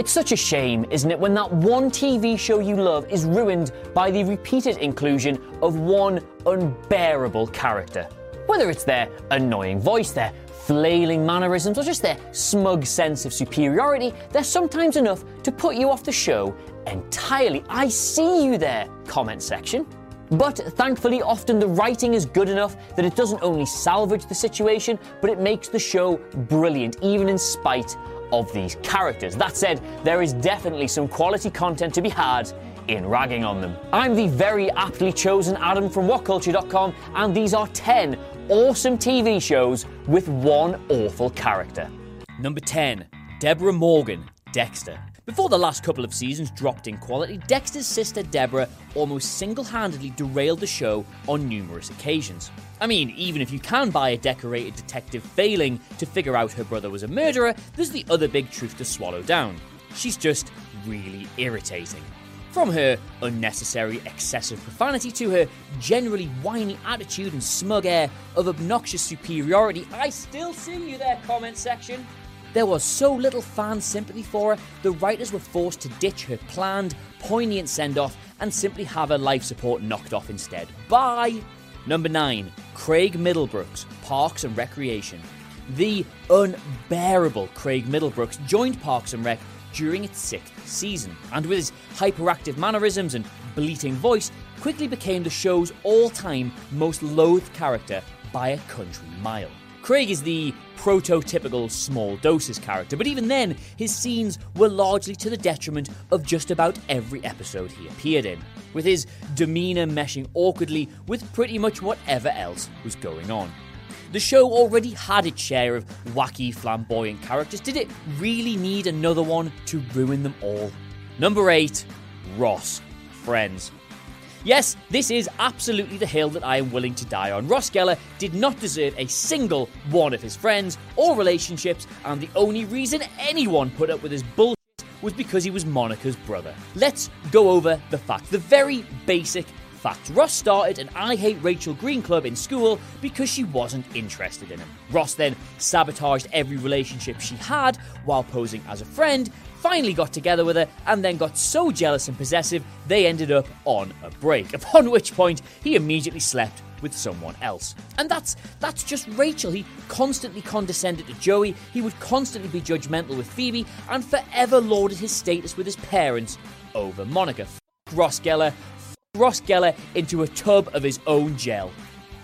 It's such a shame, isn't it, when that one TV show you love is ruined by the repeated inclusion of one unbearable character. Whether it's their annoying voice, their flailing mannerisms, or just their smug sense of superiority, they're sometimes enough to put you off the show entirely. I see you there, comment section. But thankfully, often the writing is good enough that it doesn't only salvage the situation, but it makes the show brilliant, even in spite of these characters. That said, there is definitely some quality content to be had in ragging on them. I'm the very aptly chosen Adam from WhatCulture.com, and these are 10 awesome TV shows with one awful character. Number 10, Deborah Morgan, Dexter. Before the last couple of seasons dropped in quality, Dexter's sister Deborah almost single handedly derailed the show on numerous occasions. I mean, even if you can buy a decorated detective failing to figure out her brother was a murderer, there's the other big truth to swallow down. She's just really irritating. From her unnecessary excessive profanity to her generally whiny attitude and smug air of obnoxious superiority, I still see you there, comment section. There was so little fan sympathy for her, the writers were forced to ditch her planned, poignant send off and simply have her life support knocked off instead. Bye! Number 9. Craig Middlebrooks, Parks and Recreation. The unbearable Craig Middlebrooks joined Parks and Rec during its sixth season, and with his hyperactive mannerisms and bleating voice, quickly became the show's all time most loathed character by a country mile. Craig is the prototypical small doses character, but even then, his scenes were largely to the detriment of just about every episode he appeared in, with his demeanour meshing awkwardly with pretty much whatever else was going on. The show already had its share of wacky, flamboyant characters. Did it really need another one to ruin them all? Number 8 Ross. Friends. Yes, this is absolutely the hill that I am willing to die on. Ross Geller did not deserve a single one of his friends or relationships, and the only reason anyone put up with his bullshit was because he was Monica's brother. Let's go over the facts. The very basic facts. Ross started an I Hate Rachel Green club in school because she wasn't interested in him. Ross then sabotaged every relationship she had while posing as a friend, finally got together with her, and then got so jealous and possessive they ended up on a break. Upon which point he immediately slept with someone else. And that's that's just Rachel. He constantly condescended to Joey, he would constantly be judgmental with Phoebe, and forever lauded his status with his parents over Monica. Ross Geller, Ross Geller into a tub of his own gel.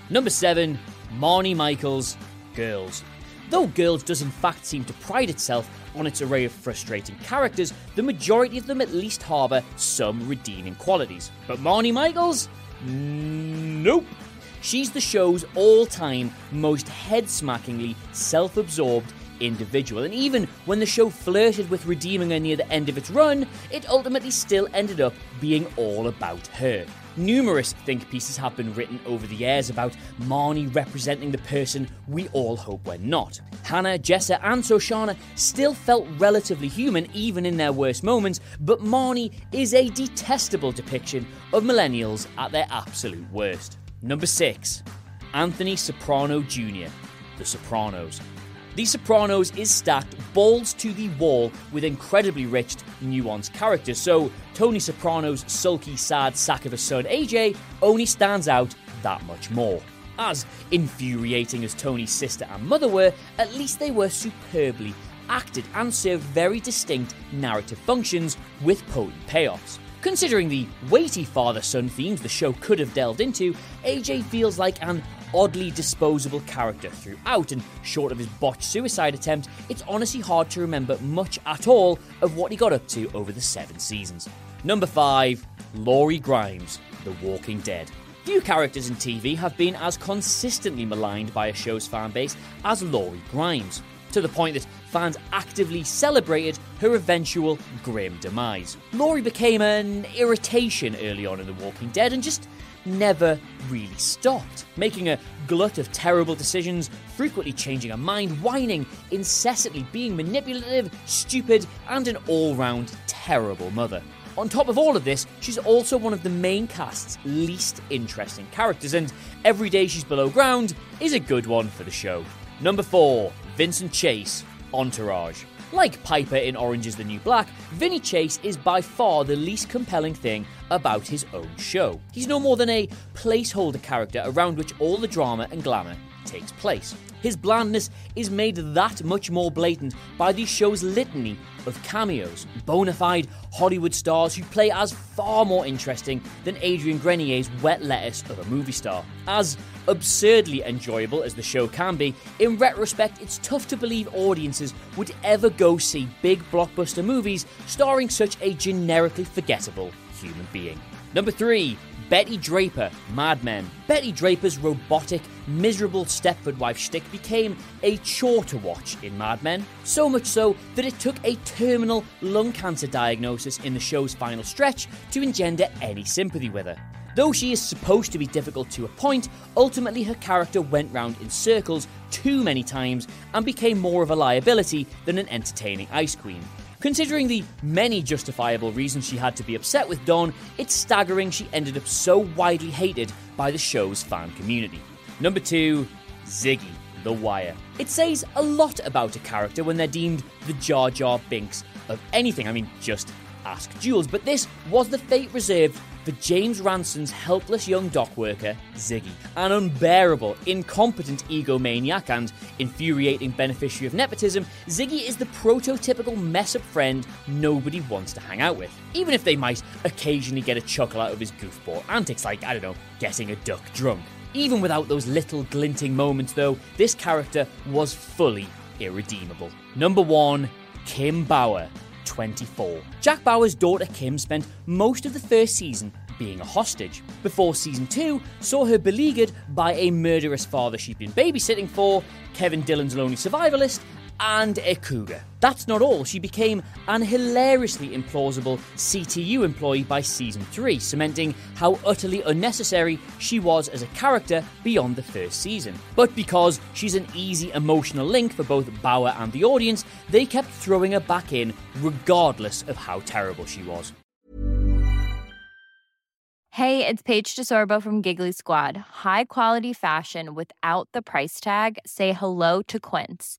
Number 7, Marnie Michaels, Girls. Though Girls does in fact seem to pride itself on its array of frustrating characters, the majority of them at least harbour some redeeming qualities. But Marnie Michaels? Nope. She's the show's all time most head smackingly self absorbed individual. And even when the show flirted with redeeming her near the end of its run, it ultimately still ended up being all about her. Numerous think pieces have been written over the years about Marnie representing the person we all hope we're not. Hannah, Jessa, and Shoshanna still felt relatively human even in their worst moments, but Marnie is a detestable depiction of millennials at their absolute worst. Number 6. Anthony Soprano Jr., The Sopranos. The Sopranos is stacked balls to the wall with incredibly rich, nuanced characters. So, Tony Soprano's sulky, sad sack of a son, AJ, only stands out that much more. As infuriating as Tony's sister and mother were, at least they were superbly acted and served very distinct narrative functions with potent payoffs. Considering the weighty father son themes the show could have delved into, AJ feels like an oddly disposable character throughout, and short of his botched suicide attempt, it's honestly hard to remember much at all of what he got up to over the seven seasons. Number 5 Lori Grimes, The Walking Dead. Few characters in TV have been as consistently maligned by a show's fanbase as Lori Grimes, to the point that fans actively celebrated her eventual grim demise. Lori became an irritation early on in The Walking Dead and just never really stopped, making a glut of terrible decisions, frequently changing her mind, whining, incessantly being manipulative, stupid, and an all round terrible mother. On top of all of this, she's also one of the main cast's least interesting characters, and every day she's below ground is a good one for the show. Number 4 Vincent Chase, Entourage. Like Piper in Orange is the New Black, Vinny Chase is by far the least compelling thing about his own show. He's no more than a placeholder character around which all the drama and glamour takes place. His blandness is made that much more blatant by the show's litany of cameos, bona fide Hollywood stars who play as far more interesting than Adrian Grenier's wet lettuce of a movie star. As absurdly enjoyable as the show can be, in retrospect, it's tough to believe audiences would ever go see big blockbuster movies starring such a generically forgettable human being. Number 3. Betty Draper, Mad Men. Betty Draper's robotic, miserable Stepford wife shtick became a chore to watch in Mad Men, so much so that it took a terminal lung cancer diagnosis in the show's final stretch to engender any sympathy with her. Though she is supposed to be difficult to a point, ultimately her character went round in circles too many times and became more of a liability than an entertaining ice queen. Considering the many justifiable reasons she had to be upset with Don, it's staggering she ended up so widely hated by the show's fan community. Number 2, Ziggy, The Wire. It says a lot about a character when they're deemed the Jar Jar Binks of anything, I mean, just ask Jules, but this was the fate reserved for James Ransone's helpless young dock worker, Ziggy. An unbearable, incompetent egomaniac and infuriating beneficiary of nepotism, Ziggy is the prototypical mess up friend nobody wants to hang out with. Even if they might occasionally get a chuckle out of his goofball antics, like, I don't know, getting a duck drunk. Even without those little glinting moments, though, this character was fully irredeemable. Number 1 Kim Bauer, 24. Jack Bauer's daughter Kim spent most of the first season being a hostage, before season 2 saw her beleaguered by a murderous father she'd been babysitting for, Kevin Dillon's lonely survivalist, and a cougar. That's not all, she became an hilariously implausible CTU employee by season 3, cementing how utterly unnecessary she was as a character beyond the first season. But because she's an easy emotional link for both Bauer and the audience, they kept throwing her back in regardless of how terrible she was. Hey, it's Paige DeSorbo from Giggly Squad. High quality fashion without the price tag? Say hello to Quince.